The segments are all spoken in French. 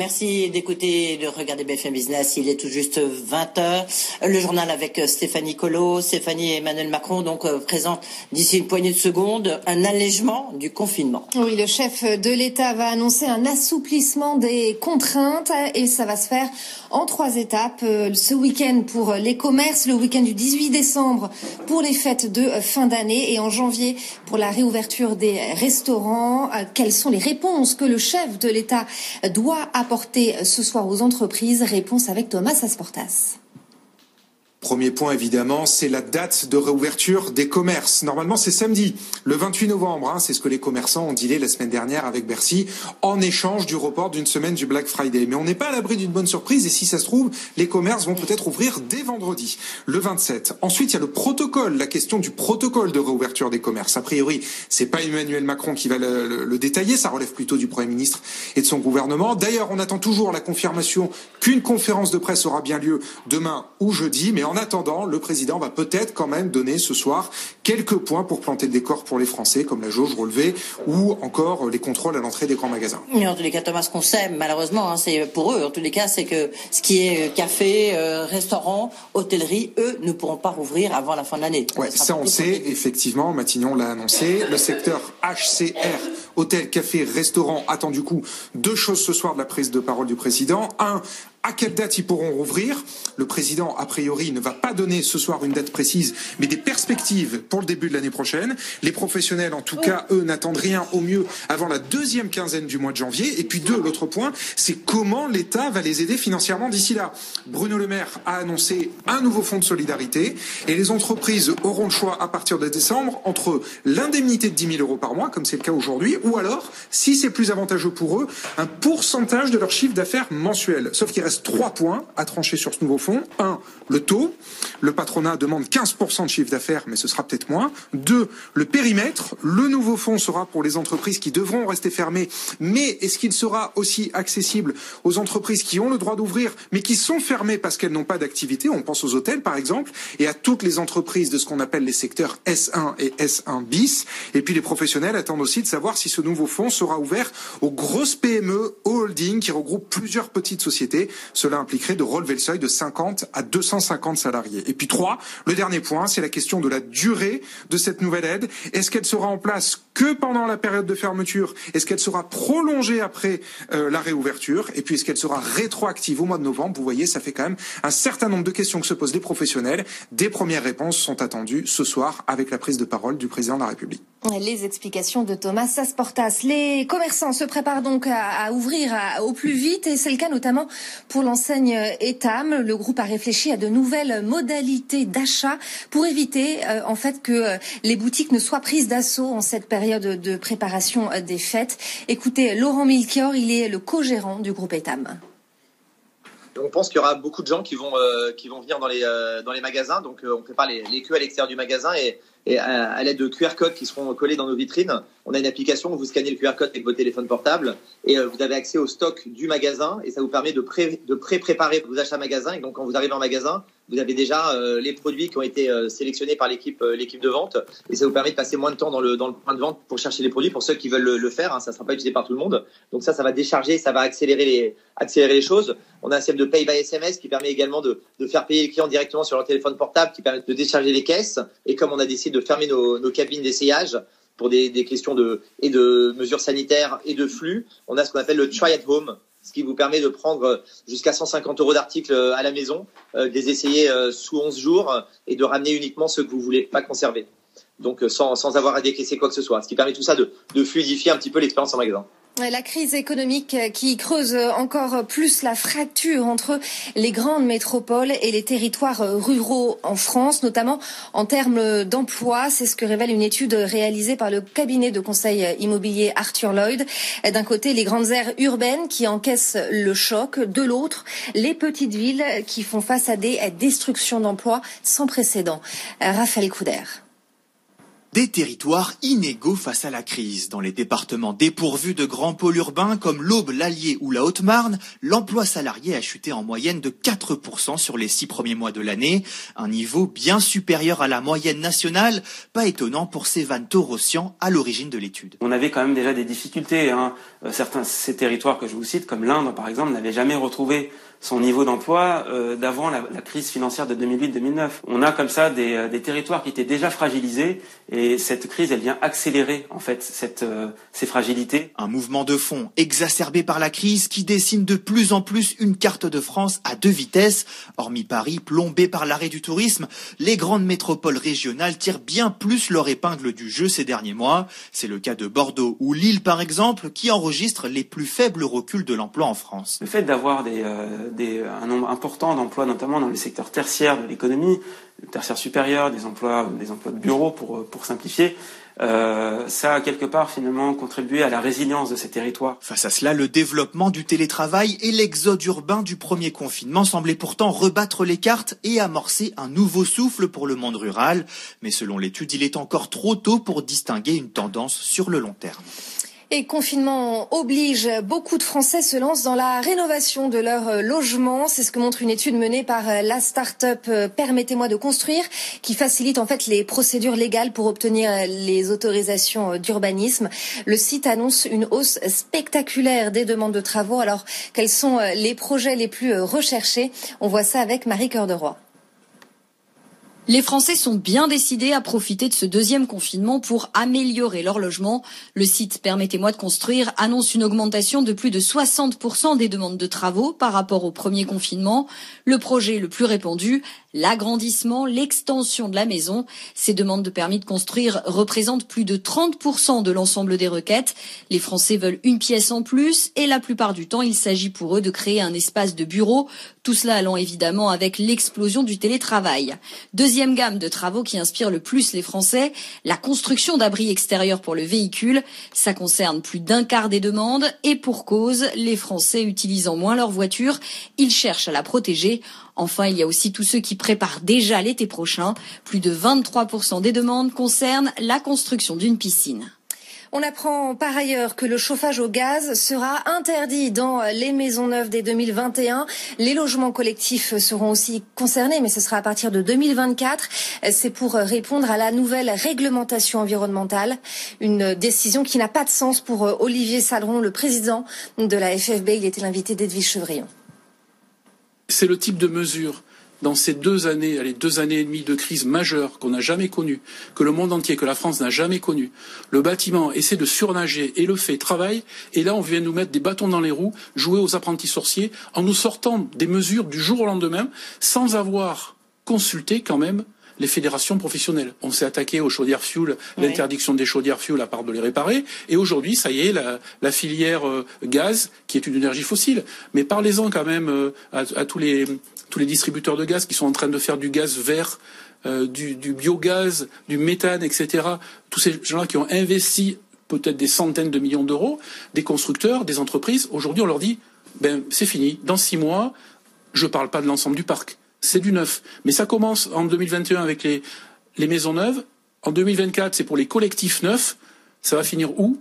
Merci d'écouter, de regarder BFM Business. Il est tout juste 20h. Le journal avec euh, Stéphanie Collot, Stéphanie et Emmanuel Macron donc euh, présentent d'ici une poignée de secondes un allègement du confinement. Oui, le chef de l'État va annoncer un assouplissement des contraintes et ça va se faire en trois étapes. Euh, ce week-end pour les commerces, le week-end du 18 décembre pour les fêtes de fin d'année et en janvier pour la réouverture des restaurants. Quelles sont les réponses que le chef de l'État doit apporter apporter ce soir aux entreprises Réponse avec Thomas Asportas. Premier point évidemment, c'est la date de réouverture des commerces. Normalement, c'est samedi, le 28 novembre. Hein, c'est ce que les commerçants ont dit la semaine dernière avec Bercy, en échange du report d'une semaine du Black Friday. Mais on n'est pas à l'abri d'une bonne surprise et si ça se trouve, les commerces vont peut-être ouvrir dès vendredi, le 27. Ensuite, il y a le protocole, la question du protocole de réouverture des commerces. A priori, c'est pas Emmanuel Macron qui va le, le détailler, ça relève plutôt du Premier ministre et de son gouvernement. D'ailleurs, on attend toujours la confirmation qu'une conférence de presse aura bien lieu demain ou jeudi, mais en attendant, le président va peut-être quand même donner ce soir quelques points pour planter le décor pour les Français, comme la jauge relevée ou encore les contrôles à l'entrée des grands magasins. Mais en tous les cas, Thomas, ce qu'on sait, malheureusement, hein, c'est pour eux, en tous les cas, c'est que ce qui est euh, café, euh, restaurant, hôtellerie, eux ne pourront pas rouvrir avant la fin de l'année. Ouais, ça, on sait, effectivement, Matignon l'a annoncé. Le secteur HCR, hôtel, café, restaurant, attend du coup deux choses ce soir de la prise de parole du président. Un, à quelle date ils pourront rouvrir Le président, a priori, ne va pas donner ce soir une date précise, mais des perspectives pour le début de l'année prochaine. Les professionnels, en tout cas, eux, n'attendent rien au mieux avant la deuxième quinzaine du mois de janvier. Et puis deux, l'autre point, c'est comment l'État va les aider financièrement d'ici là. Bruno Le Maire a annoncé un nouveau fonds de solidarité et les entreprises auront le choix à partir de décembre entre l'indemnité de 10 000 euros par mois, comme c'est le cas aujourd'hui, ou alors, si c'est plus avantageux pour eux, un pourcentage de leur chiffre d'affaires mensuel. Sauf qu'il trois points à trancher sur ce nouveau fonds. Un, le taux. Le patronat demande 15% de chiffre d'affaires, mais ce sera peut-être moins. Deux, le périmètre. Le nouveau fonds sera pour les entreprises qui devront rester fermées, mais est-ce qu'il sera aussi accessible aux entreprises qui ont le droit d'ouvrir, mais qui sont fermées parce qu'elles n'ont pas d'activité? On pense aux hôtels, par exemple, et à toutes les entreprises de ce qu'on appelle les secteurs S1 et S1 bis. Et puis les professionnels attendent aussi de savoir si ce nouveau fonds sera ouvert aux grosses PME, aux holdings qui regroupent plusieurs petites sociétés. Cela impliquerait de relever le seuil de 50 à 250 salariés. Et puis trois, le dernier point, c'est la question de la durée de cette nouvelle aide. Est-ce qu'elle sera en place que pendant la période de fermeture? Est-ce qu'elle sera prolongée après euh, la réouverture? Et puis est-ce qu'elle sera rétroactive au mois de novembre? Vous voyez, ça fait quand même un certain nombre de questions que se posent les professionnels. Des premières réponses sont attendues ce soir avec la prise de parole du président de la République. Les explications de Thomas Sasportas. Les commerçants se préparent donc à, ouvrir au plus vite et c'est le cas notamment pour l'enseigne Etam. Le groupe a réfléchi à de nouvelles modalités d'achat pour éviter euh, en fait que euh, les boutiques ne soient prises d'assaut en cette période de préparation euh, des fêtes. Écoutez, Laurent Milchior, il est le co-gérant du groupe Etam. On pense qu'il y aura beaucoup de gens qui vont, qui vont venir dans les, dans les magasins. Donc, on prépare les, les queues à l'extérieur du magasin et et à, l'aide de QR codes qui seront collés dans nos vitrines, on a une application où vous scannez le QR code avec votre téléphone portable et euh, vous avez accès au stock du magasin et ça vous permet de pré-préparer vos achats magasin. Et donc quand vous arrivez en magasin, vous avez déjà euh, les produits qui ont été euh, sélectionnés par l'équipe l'équipe de vente et ça vous permet de passer moins de temps dans le point de vente pour chercher les produits pour ceux qui veulent le, faire. Hein, ça ne sera pas utilisé par tout le monde. Donc ça, ça va décharger, ça va accélérer les choses. On a un système de pay by SMS qui permet également de, faire payer les clients directement sur leur téléphone portable, qui permet de décharger les caisses. Et comme on a décidé de fermer nos, cabines d'essayage pour des, questions et de mesures sanitaires et de flux. On a ce qu'on appelle le try at home, ce qui vous permet de prendre jusqu'à 150 euros d'articles à la maison, euh, de les essayer euh, sous 11 jours et de ramener uniquement ceux que vous voulez pas conserver. Donc euh, sans, avoir à décaisser quoi que ce soit. Ce qui permet tout ça de, de fluidifier un petit peu l'expérience en magasin. La crise économique qui creuse encore plus la fracture entre les grandes métropoles et les territoires ruraux en France, notamment en termes d'emploi. C'est ce que révèle une étude réalisée par le cabinet de conseil immobilier Arthur Lloyd. D'un côté, les grandes aires urbaines qui encaissent le choc. De l'autre, les petites villes qui font face à des destructions d'emplois sans précédent. Raphaël Couder. Des territoires inégaux face à la crise. Dans les départements dépourvus de grands pôles urbains comme l'Aube, l'Allier ou la Haute-Marne, l'emploi salarié a chuté en moyenne de 4% sur les six premiers mois de l'année, un niveau bien supérieur à la moyenne nationale, pas étonnant pour Sévan Torossian à l'origine de l'étude. On avait quand même déjà des difficultés. Hein. Euh, certains ces territoires que je vous cite, comme l'Inde par exemple, n'avaient jamais retrouvé son niveau d'emploi euh, d'avant la, crise financière de 2008-2009. On a comme ça des, euh, des, territoires qui étaient déjà fragilisés et cette crise, elle vient accélérer en fait cette, euh, ces fragilités. Un mouvement de fond exacerbé par la crise qui dessine de plus en plus une carte de France à deux vitesses. Hormis Paris, plombé par l'arrêt du tourisme, les grandes métropoles régionales tirent bien plus leur épingle du jeu ces derniers mois. C'est le cas de Bordeaux ou Lille par exemple, qui enregistrent les plus faibles reculs de l'emploi en France. Le fait d'avoir des un nombre important d'emplois, notamment dans les secteurs tertiaires de l'économie, tertiaire supérieur, des emplois, des emplois de bureaux pour, pour Euh, ça a quelque part finalement contribué à la résilience de ces territoires. Face à cela, le développement du télétravail et l'exode urbain du premier confinement semblaient pourtant rebattre les cartes et amorcer un nouveau souffle pour le monde rural. Mais selon l'étude, il est encore trop tôt pour distinguer une tendance sur le long terme. Et confinement oblige, beaucoup de Français se lancent dans la rénovation de leur euh, logement. C'est ce que montre une étude menée par euh, la start-up euh, Permettez-moi de construire, qui facilite en fait les procédures légales pour obtenir les autorisations d'urbanisme. Le site annonce une hausse spectaculaire des demandes de travaux. Alors, quels sont les projets les plus recherchés On voit ça avec Marie Cœur de Roi. Les Français sont bien décidés à profiter de ce deuxième confinement pour améliorer leur logement. Le site Permettez-moi de construire annonce une augmentation de plus de 60% des demandes de travaux par rapport au premier confinement. Le projet le plus répandu, l'agrandissement, l'extension de la maison. Ces demandes de permis de construire représentent plus de 30% de l'ensemble des requêtes. Les Français veulent une pièce en plus et la plupart du temps, il s'agit pour eux de créer un espace de bureau. Tout cela allant évidemment avec l'explosion du télétravail. Deuxième gamme de travaux qui inspire le plus les Français, la construction d'abris extérieurs pour le véhicule. Ça concerne plus d'un quart des demandes et pour cause, les Français utilisant moins leur voiture, ils cherchent à la protéger Enfin, il y a aussi tous ceux qui préparent déjà l'été prochain. Plus de 23% des demandes concernent la construction d'une piscine. On apprend par ailleurs que le chauffage au gaz sera interdit dans les maisons neuves dès 2021. Les logements collectifs seront aussi concernés, mais ce sera à partir de 2024. C'est pour répondre à la nouvelle réglementation environnementale. Une décision qui n'a pas de sens pour Olivier Sadron, le président de la FFB. Il était l'invité d'Edwige Chevrillon. C'est le type de mesure dans ces deux années, les deux années et demie de crise majeure qu'on n'a jamais connue, que le monde entier, que la France n'a jamais connue, le bâtiment essaie de surnager et le fait travaille, et là on vient nous mettre des bâtons dans les roues, jouer aux apprentis sorciers, en nous sortant des mesures du jour au lendemain, sans avoir consulté quand même les fédérations professionnelles. On s'est attaqué aux chaudières fuel, l'interdiction des chaudières fuel à part de les réparer. Et aujourd'hui, ça y est, la, filière euh, gaz, qui est une énergie fossile. Mais parlez-en quand même euh, à, tous, les, tous les distributeurs de gaz qui sont en train de faire du gaz vert. Euh, du, biogaz, du méthane, etc. Tous ces gens-là qui ont investi peut-être des centaines de millions d'euros, des constructeurs, des entreprises. Aujourd'hui, on leur dit, ben c'est fini. Dans six mois, je ne parle pas de l'ensemble du parc c'est du neuf. Mais ça commence en 2021 avec les, les maisons neuves. En 2024, c'est pour les collectifs neufs. Ça va finir où?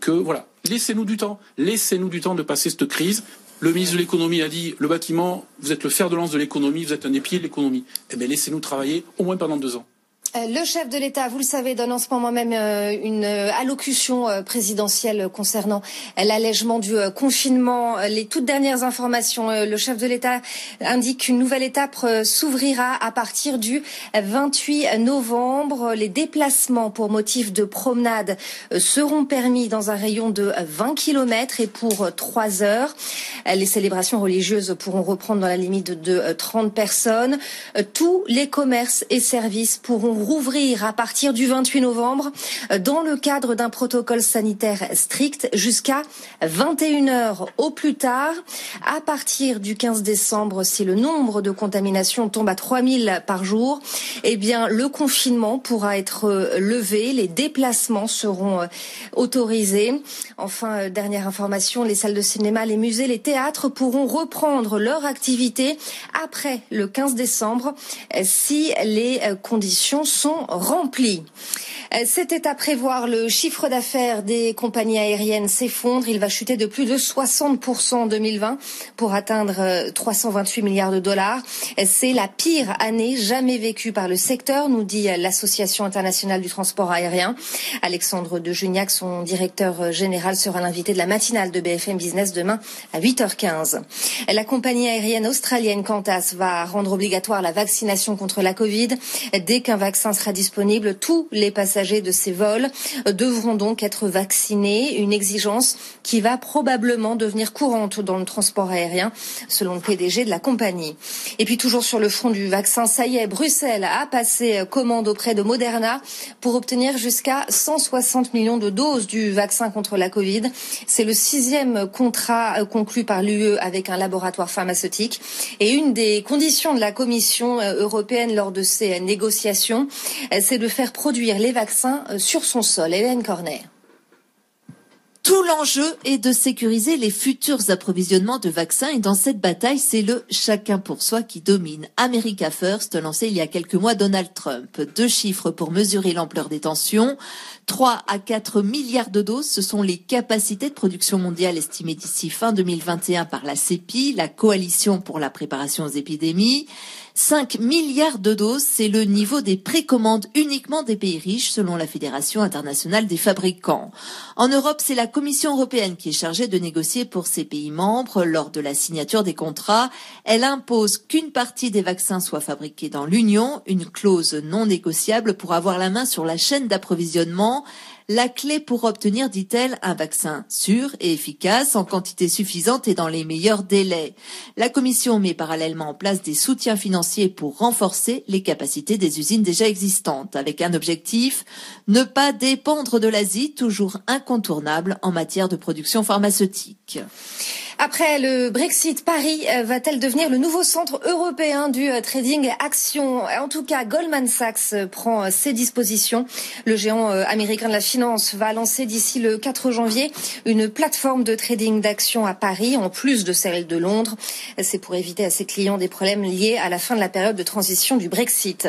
Que voilà. Laissez-nous du temps. Laissez-nous du temps de passer cette crise. Le ministre de l'économie a dit le bâtiment, vous êtes le fer de lance de l'économie, vous êtes un des pieds de l'économie. Eh bien, laissez-nous travailler au moins pendant deux ans. Euh, le chef de l'État, vous le savez, donne en ce moment même euh, une euh, allocution présidentielle concernant l'allègement du confinement. Les toutes dernières informations, le chef de l'État indique qu'une nouvelle étape s'ouvrira à partir du 28 novembre. Les déplacements pour motif de promenade seront permis dans un rayon de 20 km et pour 3 heures. Les célébrations religieuses pourront reprendre dans la limite de 30 personnes. Tous les commerces et services pourront rouvrir à partir du 28 novembre dans le cadre d'un protocole sanitaire strict jusqu'à 21 heures au plus tard. À partir du 15 décembre, si le nombre de contaminations tombe à 3000 par jour, eh bien, le confinement pourra être levé, les déplacements seront autorisés. Enfin, dernière information, les salles de cinéma, les musées, les théâtres pourront reprendre leur activité après le 15 décembre si les conditions sont remplies. C'était à prévoir. Le chiffre d'affaires des compagnies aériennes s'effondre. Il va chuter de plus de 60% en 2020 pour atteindre 328 milliards de dollars. C'est la pire année jamais vécue par le secteur, nous dit l'Association internationale du transport aérien. Alexandre de Juniac, son directeur général, sera l'invité de la matinale de BFM Business demain à 8h15. La compagnie aérienne australienne Qantas va rendre obligatoire la vaccination contre la Covid. Dès qu'un vaccin sera disponible, tous les passagers de ces vols devront donc être vaccinés, une exigence qui va probablement devenir courante dans le transport aérien, selon le PDG de la compagnie. Et puis toujours sur le front du vaccin, ça y est, Bruxelles a passé commande auprès de Moderna pour obtenir jusqu'à 160 millions de doses du vaccin contre la Covid. C'est le sixième contrat conclu par l'UE avec un laboratoire pharmaceutique. Et une des conditions de la Commission européenne lors de ces négociations, c'est de faire produire les vaccins sur son sol. Hélène Cornet. Tout l'enjeu est de sécuriser les futurs approvisionnements de vaccins et dans cette bataille, c'est le chacun pour soi qui domine. America First, lancé il y a quelques mois Donald Trump. Deux chiffres pour mesurer l'ampleur des tensions. 3 à 4 milliards de doses, ce sont les capacités de production mondiale estimées d'ici fin 2021 par la CEPI, la coalition pour la préparation aux épidémies. 5 milliards de doses, c'est le niveau des précommandes uniquement des pays riches selon la Fédération internationale des fabricants. En Europe, c'est la Commission européenne qui est chargée de négocier pour ses pays membres. Lors de la signature des contrats, elle impose qu'une partie des vaccins soit fabriquée dans l'Union, une clause non négociable pour avoir la main sur la chaîne d'approvisionnement la clé pour obtenir, dit-elle, un vaccin sûr et efficace en quantité suffisante et dans les meilleurs délais. La Commission met parallèlement en place des soutiens financiers pour renforcer les capacités des usines déjà existantes, avec un objectif, ne pas dépendre de l'Asie, toujours incontournable en matière de production pharmaceutique. Après le Brexit, Paris va-t-elle devenir le nouveau centre européen du trading action? En tout cas, Goldman Sachs prend ses dispositions. Le géant américain de la finance va lancer d'ici le 4 janvier une plateforme de trading d'actions à Paris, en plus de celle de Londres. C'est pour éviter à ses clients des problèmes liés à la fin de la période de transition du Brexit.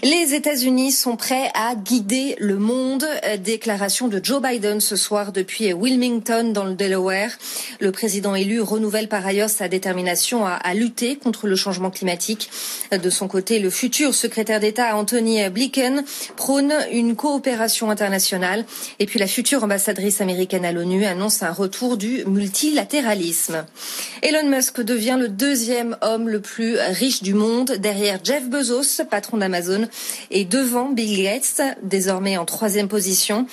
Les États-Unis sont prêts à guider le monde. Déclaration de Joe Biden ce soir depuis Wilmington dans le Delaware. Le président élu renouvelle par ailleurs sa détermination à, lutter contre le changement climatique. De son côté, le futur secrétaire d'État Anthony Blinken prône une coopération internationale. Et puis la future ambassadrice américaine à l'ONU annonce un retour du multilatéralisme. Elon Musk devient le deuxième homme le plus riche du monde derrière Jeff Bezos, patron d'Amazon, et devant Bill Gates, désormais en troisième position.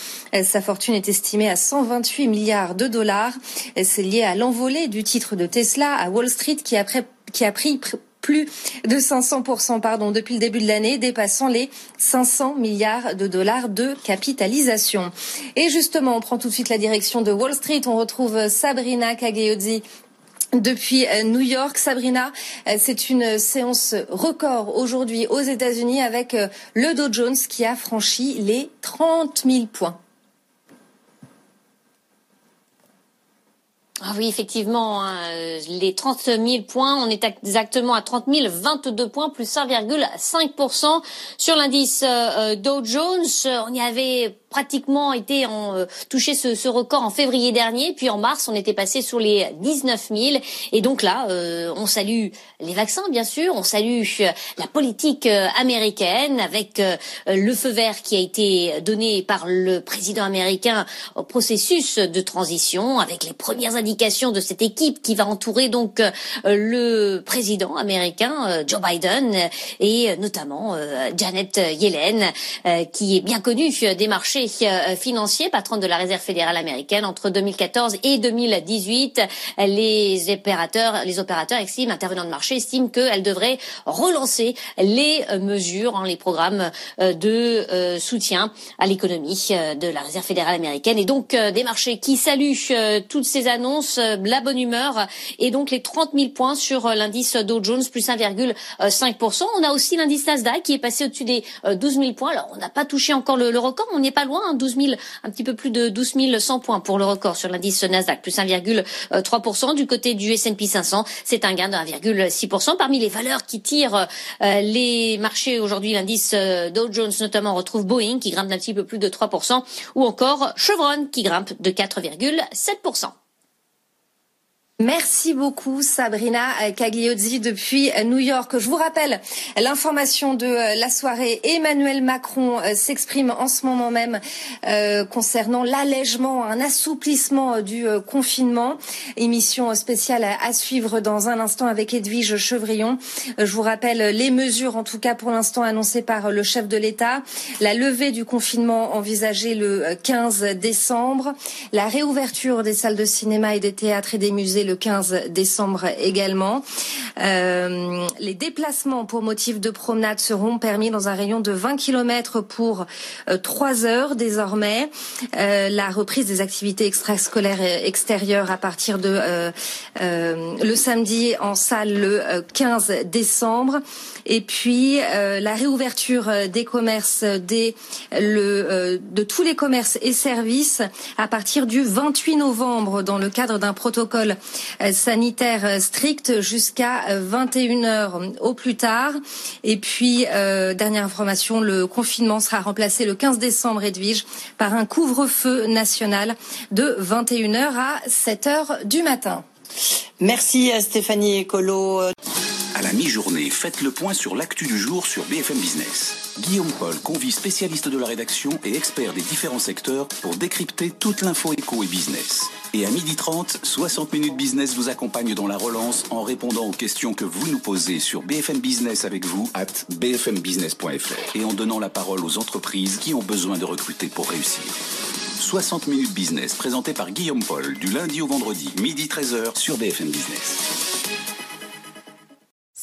Sa fortune est estimée à 128 milliards de dollars. C'est lié à l'envolée du titre de Tesla à Wall Street qui a, qui a pris plus de 500% pardon, depuis le début de l'année, dépassant les 500 milliards de dollars de capitalisation. Et justement, on prend tout de suite la direction de Wall Street. On retrouve Sabrina Cagliozzi depuis New York. Sabrina, c'est une séance record aujourd'hui aux États-Unis avec le Dow Jones qui a franchi les 30 000 points. Ah oui, effectivement, hein, les 30 000 points, on est exactement à 30 022 points, plus 1,5% sur l'indice euh, Dow Jones. On y avait pratiquement été en, euh, touché ce, ce, record en février dernier, puis en mars, on était passé sur les 19 000. Et donc là, euh, on salue les vaccins, bien sûr, on salue la politique américaine avec le feu vert qui a été donné par le président américain au processus de transition, avec les premières indications de cette équipe qui va entourer donc le président américain Joe Biden et notamment Janet Yellen, qui est bien connue des marchés marchés financiers, patronne de la Réserve fédérale américaine, entre 2014 et 2018, les opérateurs, les opérateurs estiment, intervenants de marché estiment qu'elle devrait relancer les mesures, hein, les programmes de soutien à l'économie de la Réserve fédérale américaine, et donc des marchés qui saluent toutes ces annonces, la bonne humeur, et donc les 30 000 points sur l'indice Dow Jones plus 1,5%. On a aussi l'indice Nasdaq qui est passé au-dessus des 12 000 points. Alors on n'a pas touché encore le, record, on n'est pas hein, 12 000, un petit peu plus de 12 100 points pour le record sur l'indice Nasdaq, plus 1,3%. Du côté du S&P 500, c'est un gain de 1,6%. Parmi les valeurs qui tirent euh, les marchés aujourd'hui, l'indice euh, Dow Jones notamment retrouve Boeing qui grimpe d'un petit peu plus de 3%, ou encore Chevron qui grimpe de 4,7%. Merci beaucoup Sabrina Cagliozzi depuis New York. Je vous rappelle l'information de la soirée. Emmanuel Macron euh, s'exprime en ce moment même euh, concernant l'allègement, un assouplissement du euh, confinement. Émission spéciale à suivre dans un instant avec Edwige Chevrillon. Je vous rappelle les mesures, en tout cas pour l'instant annoncées par le chef de l'État. La levée du confinement envisagée le 15 décembre. La réouverture des salles de cinéma et des théâtres et des musées le 15 décembre également. Euh, les déplacements pour motif de promenade seront permis dans un rayon de 20 km pour euh, 3 heures désormais. Euh, la reprise des activités extrascolaires extérieures à partir de euh, euh, le samedi en salle le 15 décembre. Et puis la réouverture des commerces des, le, de tous les commerces et services à partir du 28 novembre dans le cadre d'un protocole euh, sanitaire euh, strict jusqu'à 21 euh, au plus tard. Et puis, dernière information, le confinement sera remplacé le 15 décembre, Edwige, par un couvre-feu national de 21 heures à 7 heures du matin. Merci à Stéphanie Ecolo. À la mi-journée, faites le point sur l'actu du jour sur BFM Business. Guillaume Paul convie spécialistes de la rédaction et experts des différents secteurs pour décrypter toute l'info éco et business. Et à 12h30, 60 minutes business vous accompagne dans la relance en répondant aux questions que vous nous posez sur BFM Business avec vous at bfmbusiness.fr et en donnant la parole aux entreprises qui ont besoin de recruter pour réussir. 60 minutes business présenté par Guillaume Paul du lundi au vendredi, midi 13h sur BFM Business.